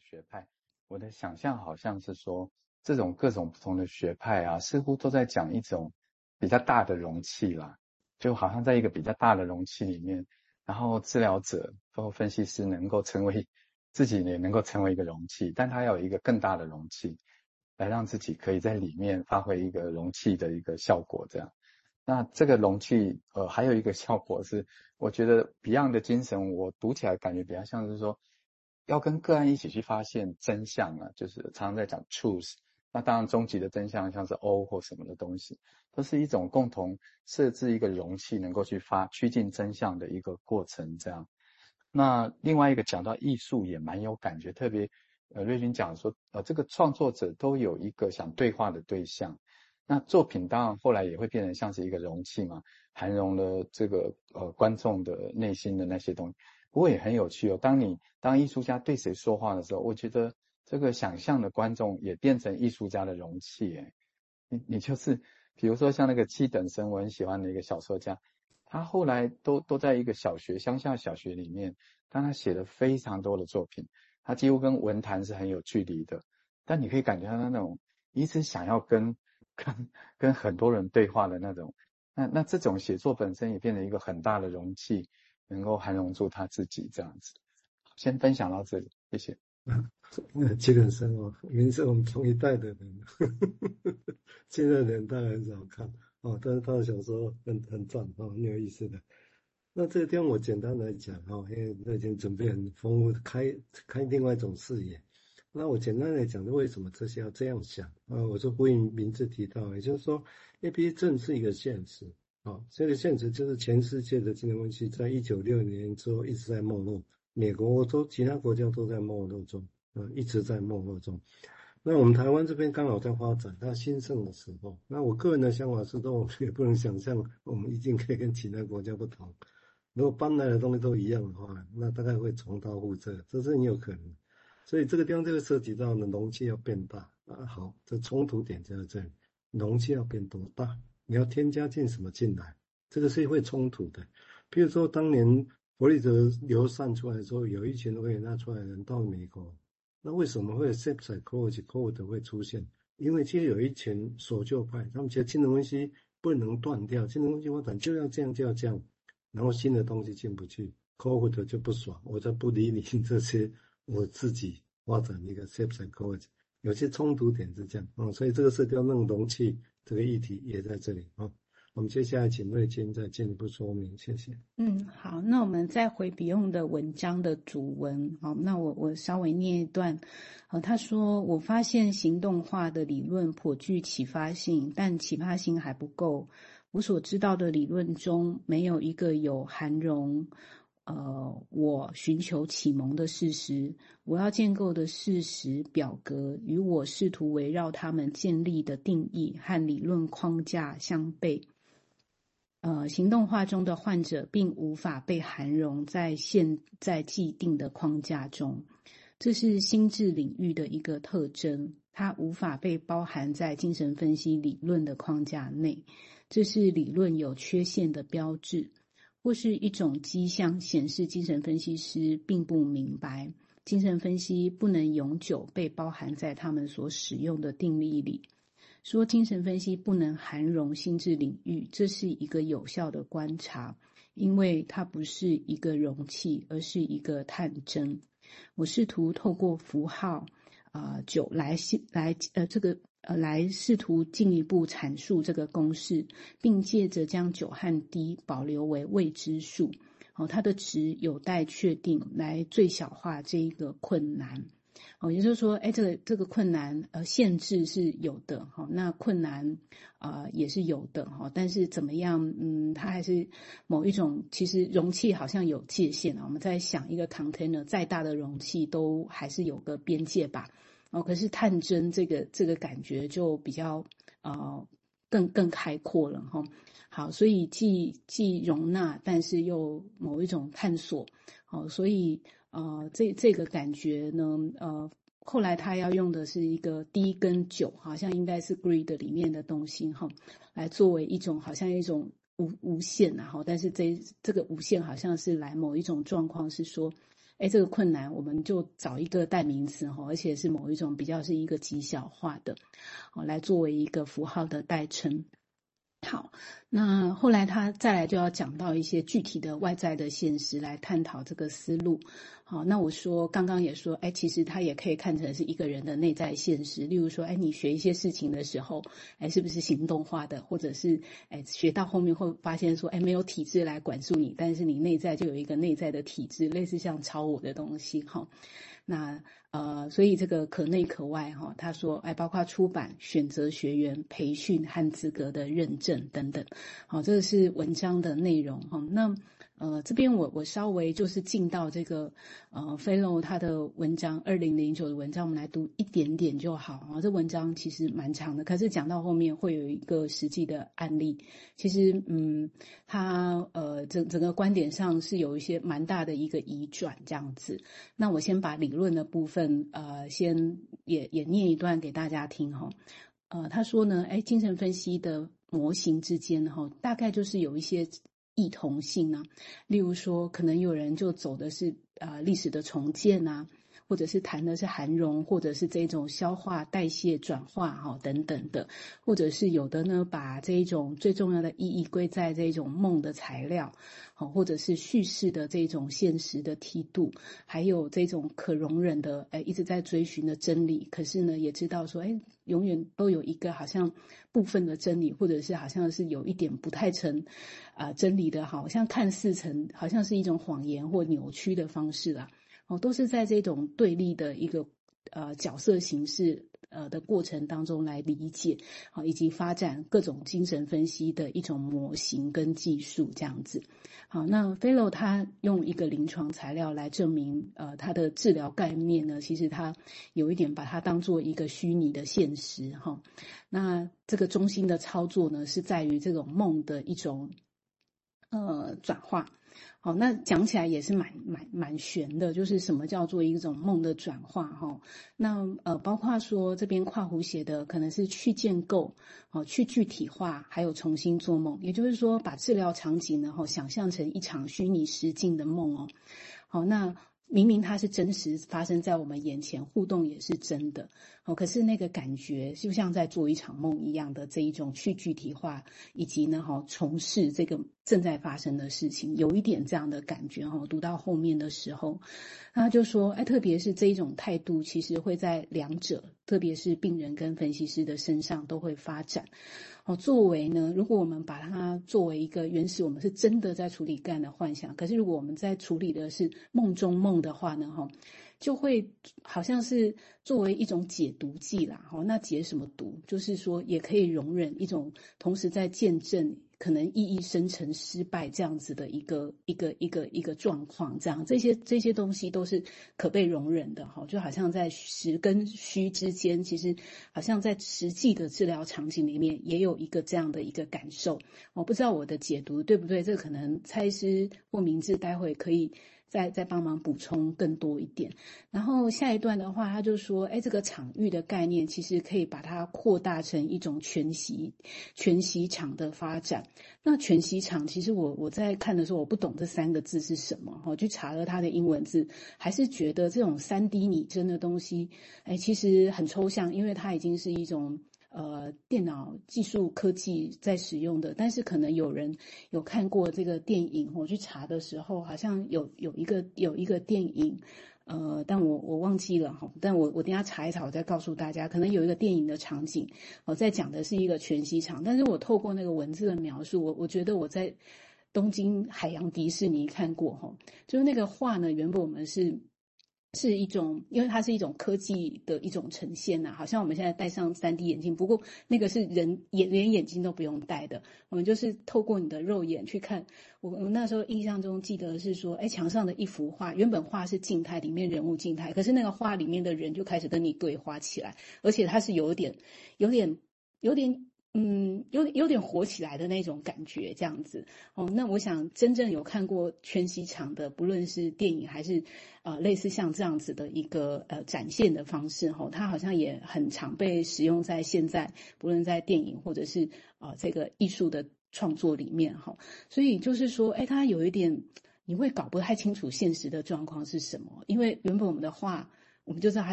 学派，我的想象好像是说，这种各种不同的学派啊，似乎都在讲一种比较大的容器啦，就好像在一个比较大的容器里面，然后治疗者包括分析师能够成为自己也能够成为一个容器，但他要有一个更大的容器，来让自己可以在里面发挥一个容器的一个效果，这样。那这个容器，呃，还有一个效果是，我觉得 Beyond 的精神，我读起来感觉比较像是说，要跟个案一起去发现真相啊，就是常常在讲 truth。那当然，终极的真相像是 O 或什么的东西，都是一种共同设置一个容器，能够去发趋近真相的一个过程。这样。那另外一个讲到艺术也蛮有感觉，特别呃，瑞君讲说，呃，这个创作者都有一个想对话的对象。那作品当然后来也会变成像是一个容器嘛，含容了这个呃观众的内心的那些东西。不过也很有趣哦，当你当艺术家对谁说话的时候，我觉得这个想象的观众也变成艺术家的容器诶。你你就是比如说像那个七等生，我很喜欢的一个小说家，他后来都都在一个小学乡下小学里面，但他写了非常多的作品，他几乎跟文坛是很有距离的，但你可以感觉到他那种一直想要跟。跟跟很多人对话的那种，那那这种写作本身也变成一个很大的容器，能够涵容住他自己这样子。先分享到这里，谢谢。那吉本生哦，您是我们同一代的人，现在人大概很少看哦，但是他的小说很很赞哦，很有意思的。那这个地方我简单来讲哦，因为那天准备很丰富，开开另外一种视野。那我简单来讲，为什么这些要这样想啊？我说呼应名字提到，也就是说，APA 正是一个现实啊。这个现实就是全世界的精神分析，在一九六零年之后一直在没落，美国、欧洲其他国家都在没落中啊，一直在没落中。那我们台湾这边刚好在发展，它兴盛的时候。那我个人的想法是，说我们也不能想象我们一定可以跟其他国家不同。如果搬来的东西都一样的话，那大概会重蹈覆辙，这是很有可能。所以这个地方，这个涉及到呢容器要变大啊。好，这冲突点就在这里，容器要变多大？你要添加进什么进来？这个是会冲突的。比如说，当年弗里德流散出来的时候，有一群维也纳出来的人到美国，那为什么会 Psychology Code 会出现？因为其实有一群守旧派，他们觉得金融分析不能断掉，金融分析发展就要这样就要这样，然后新的东西进不去，Code 就不爽，我就不理你这些。我自己发展一个 self-psychology，有些冲突点是这样啊、所以这个社交弄容器这个议题也在这里啊、我们接下来请瑞金再进一步说明，谢谢。嗯，好，那我们再回笔用的文章的主文，好，那我我稍微念一段，好，他说，我发现行动化的理论颇具启发性，但启发性还不够。我所知道的理论中，没有一个有含容。呃，我寻求启蒙的事实，我要建构的事实表格，与我试图围绕他们建立的定义和理论框架相悖。呃，行动化中的患者并无法被涵容在现在既定的框架中，这是心智领域的一个特征。它无法被包含在精神分析理论的框架内，这是理论有缺陷的标志。或是一种迹象显示，精神分析师并不明白，精神分析不能永久被包含在他们所使用的定义里。说精神分析不能涵容心智领域，这是一个有效的观察，因为它不是一个容器，而是一个探针。我试图透过符号啊、呃、酒来来呃这个。呃，来试图进一步阐述这个公式，并借着将久和 D 保留为未知数，哦，它的值有待确定，来最小化这一个困难。哦，也就是说，哎，这个这个困难，呃，限制是有的，哈，那困难啊，也是有的，哈，但是怎么样，嗯，它还是某一种，其实容器好像有界限啊。我们在想一个 container，再大的容器都还是有个边界吧。哦，可是探针这个这个感觉就比较呃更更开阔了哈。好，所以既既容纳，但是又某一种探索。好，所以呃这这个感觉呢，呃后来他要用的是一个 D 跟九，好像应该是 Grid 里面的东西哈，来作为一种好像一种无无限然后，但是这这个无限好像是来某一种状况是说。哎，这个困难我们就找一个代名词哈，而且是某一种比较是一个极小化的，哦，来作为一个符号的代称。好，那后来他再来就要讲到一些具体的外在的现实来探讨这个思路。好，那我说刚刚也说，哎，其实他也可以看成是一个人的内在现实。例如说，哎，你学一些事情的时候，哎，是不是行动化的，或者是哎，学到后面会发现说，哎，没有体制来管束你，但是你内在就有一个内在的体制，类似像超我的东西。哈，那。呃，所以这个可内可外哈，他说，哎，包括出版、选择学员、培训和资格的认证等等，好，这个是文章的内容哈。那。呃，这边我我稍微就是进到这个呃菲洛他的文章，二零零九的文章，我们来读一点点就好啊。这文章其实蛮长的，可是讲到后面会有一个实际的案例。其实，嗯，他呃整整个观点上是有一些蛮大的一个移转这样子。那我先把理论的部分呃，先也也念一段给大家听哈。呃，他说呢，哎，精神分析的模型之间哈，大概就是有一些。异同性呢？例如说，可能有人就走的是啊、历史的重建啊，或者是谈的是涵容，或者是这种消化、代谢、转化哈等等的，或者是有的呢，把这一种最重要的意义归在这种梦的材料，好，或者是叙事的这种现实的梯度，还有这种可容忍的，哎，一直在追寻的真理。可是呢，也知道说，哎，永远都有一个好像部分的真理，或者是好像是有一点不太成啊、真理的，好像看似成好像是一种谎言或扭曲的方式啦。哦，都是在这种对立的一个呃角色形式呃的过程当中来理解，好，以及发展各种精神分析的一种模型跟技术这样子。好，那 Filo 他用一个临床材料来证明，呃，他的治疗概念呢，其实他有一点把它当做一个虚拟的现实哈。那这个中心的操作呢，是在于这种梦的一种呃转化。好，那讲起来也是蛮蛮蛮玄的，就是什么叫做一种梦的转化哈？那呃，包括说这边跨湖写的可能是去建构，哦，去具体化，还有重新做梦，也就是说把治疗场景呢，哈，想象成一场虚拟实境的梦哦。好，那。明明它是真实发生在我们眼前，互动也是真的，哦，可是那个感觉就像在做一场梦一样的这一种去具体化，以及呢，哈，从事这个正在发生的事情，有一点这样的感觉，哈，读到后面的时候，他就说，哎，特别是这一种态度，其实会在两者，特别是病人跟分析师的身上都会发展。哦，作为呢，如果我们把它作为一个原始，我们是真的在处理个案的幻想。可是如果我们在处理的是梦中梦的话呢，哈，就会好像是作为一种解读剂啦。哈，那解什么毒？就是说也可以容忍一种同时在见证。可能意义生成失败这样子的一个一个一个一个状况，这样这些这些东西都是可被容忍的哈，就好像在实跟虚之间，其实好像在实际的治疗场景里面也有一个这样的一个感受。我不知道我的解读对不对，这可能蔡医师或明志待会可以。再再帮忙补充更多一点，然后下一段的话，他就说，哎，这个场域的概念其实可以把它扩大成一种全息全息场的发展。那全息场，其实我我在看的时候，我不懂这三个字是什么，我去查了它的英文字，还是觉得这种三 D 拟真的东西，哎，其实很抽象，因为它已经是一种。呃，电脑技术科技在使用的，但是可能有人有看过这个电影，我去查的时候，好像有有一个有一个电影，呃，但我我忘记了哈，但我我等下查一查，我再告诉大家，可能有一个电影的场景，我在讲的是一个全息场，但是我透过那个文字的描述，我我觉得我在东京海洋迪士尼看过哈，就是那个画呢，原本我们是。是一种，因为它是一种科技的一种呈现呐、啊，好像我们现在戴上 3D 眼镜，不过那个是人眼连眼睛都不用戴的，我们就是透过你的肉眼去看。我我那时候印象中记得是说，哎，墙上的一幅画，原本画是静态，里面人物静态，可是那个画里面的人就开始跟你对话起来，而且它是有点、有点、有点。嗯，有有点火起来的那种感觉，这样子哦。那我想真正有看过全息场的，不论是电影还是呃类似像这样子的一个呃展现的方式，哈、哦，它好像也很常被使用在现在，不论在电影或者是啊、呃、这个艺术的创作里面，哈、哦。所以就是说，哎，它有一点。你会搞不太清楚现实的状况是什么，因为原本我们的画，我们就知道它